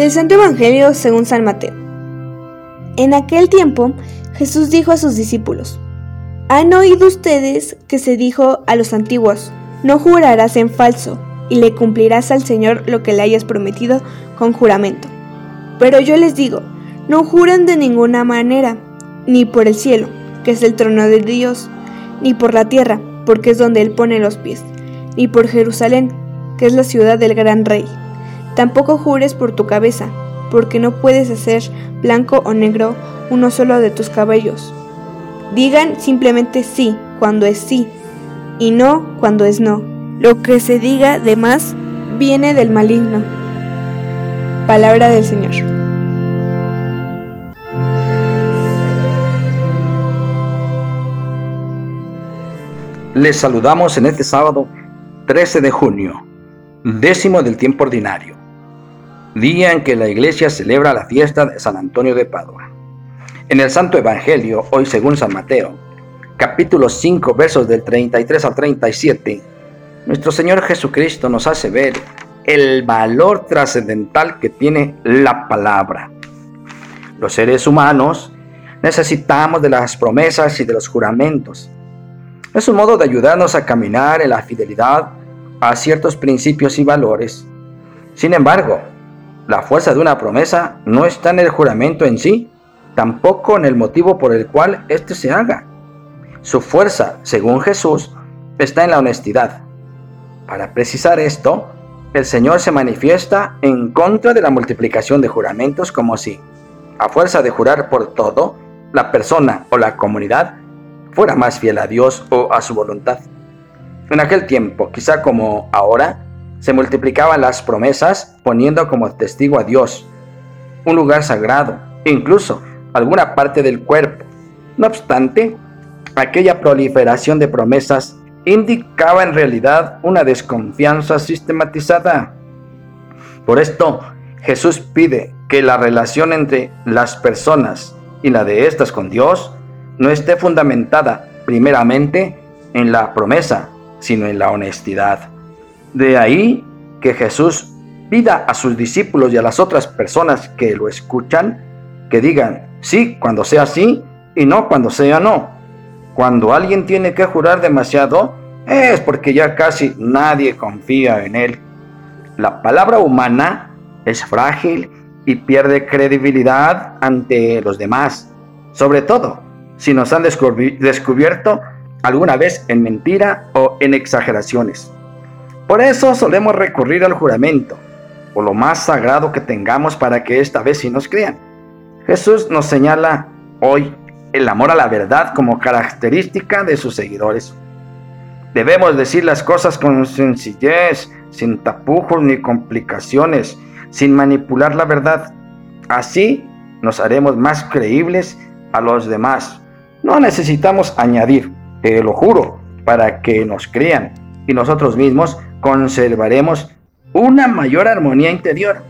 Del Santo Evangelio según San Mateo. En aquel tiempo, Jesús dijo a sus discípulos, Han oído ustedes que se dijo a los antiguos, no jurarás en falso, y le cumplirás al Señor lo que le hayas prometido con juramento. Pero yo les digo, no juran de ninguna manera, ni por el cielo, que es el trono de Dios, ni por la tierra, porque es donde Él pone los pies, ni por Jerusalén, que es la ciudad del gran rey Tampoco jures por tu cabeza, porque no puedes hacer blanco o negro uno solo de tus cabellos. Digan simplemente sí cuando es sí y no cuando es no. Lo que se diga de más viene del maligno. Palabra del Señor. Les saludamos en este sábado 13 de junio, décimo del tiempo ordinario día en que la iglesia celebra la fiesta de San Antonio de Padua. En el Santo Evangelio, hoy según San Mateo, capítulo 5, versos del 33 al 37, nuestro Señor Jesucristo nos hace ver el valor trascendental que tiene la palabra. Los seres humanos necesitamos de las promesas y de los juramentos. Es un modo de ayudarnos a caminar en la fidelidad a ciertos principios y valores. Sin embargo, la fuerza de una promesa no está en el juramento en sí, tampoco en el motivo por el cual éste se haga. Su fuerza, según Jesús, está en la honestidad. Para precisar esto, el Señor se manifiesta en contra de la multiplicación de juramentos como si, a fuerza de jurar por todo, la persona o la comunidad fuera más fiel a Dios o a su voluntad. En aquel tiempo, quizá como ahora, se multiplicaban las promesas poniendo como testigo a Dios, un lugar sagrado, incluso alguna parte del cuerpo. No obstante, aquella proliferación de promesas indicaba en realidad una desconfianza sistematizada. Por esto, Jesús pide que la relación entre las personas y la de éstas con Dios no esté fundamentada primeramente en la promesa, sino en la honestidad. De ahí que Jesús pida a sus discípulos y a las otras personas que lo escuchan que digan sí cuando sea sí y no cuando sea no. Cuando alguien tiene que jurar demasiado es porque ya casi nadie confía en él. La palabra humana es frágil y pierde credibilidad ante los demás, sobre todo si nos han descubierto alguna vez en mentira o en exageraciones. Por eso solemos recurrir al juramento, o lo más sagrado que tengamos para que esta vez sí nos crean. Jesús nos señala hoy el amor a la verdad como característica de sus seguidores. Debemos decir las cosas con sencillez, sin tapujos ni complicaciones, sin manipular la verdad. Así nos haremos más creíbles a los demás. No necesitamos añadir, te lo juro, para que nos crean y nosotros mismos conservaremos una mayor armonía interior,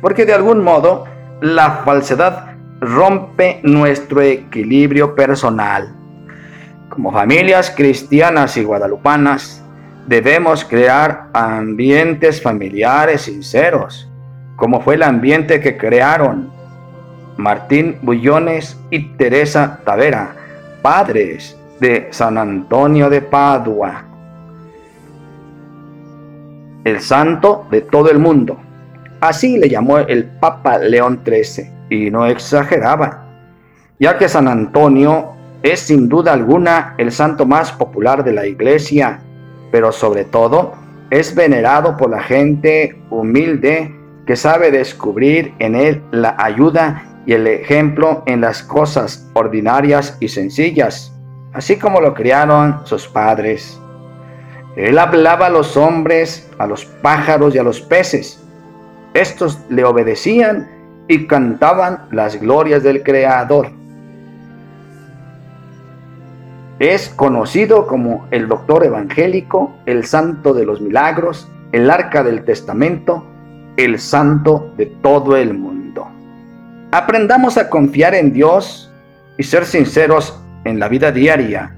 porque de algún modo la falsedad rompe nuestro equilibrio personal. Como familias cristianas y guadalupanas, debemos crear ambientes familiares sinceros, como fue el ambiente que crearon Martín Bullones y Teresa Tavera, padres de San Antonio de Padua el santo de todo el mundo. Así le llamó el Papa León XIII, y no exageraba, ya que San Antonio es sin duda alguna el santo más popular de la iglesia, pero sobre todo es venerado por la gente humilde que sabe descubrir en él la ayuda y el ejemplo en las cosas ordinarias y sencillas, así como lo criaron sus padres. Él hablaba a los hombres, a los pájaros y a los peces. Estos le obedecían y cantaban las glorias del Creador. Es conocido como el doctor evangélico, el santo de los milagros, el arca del testamento, el santo de todo el mundo. Aprendamos a confiar en Dios y ser sinceros en la vida diaria,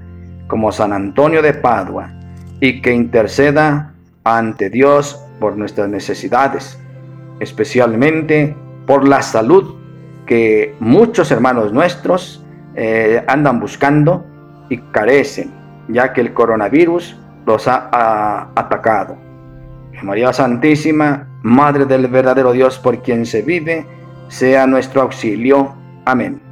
como San Antonio de Padua y que interceda ante Dios por nuestras necesidades, especialmente por la salud que muchos hermanos nuestros eh, andan buscando y carecen, ya que el coronavirus los ha, atacado. María Santísima, Madre del verdadero Dios por quien se vive, sea nuestro auxilio. Amén.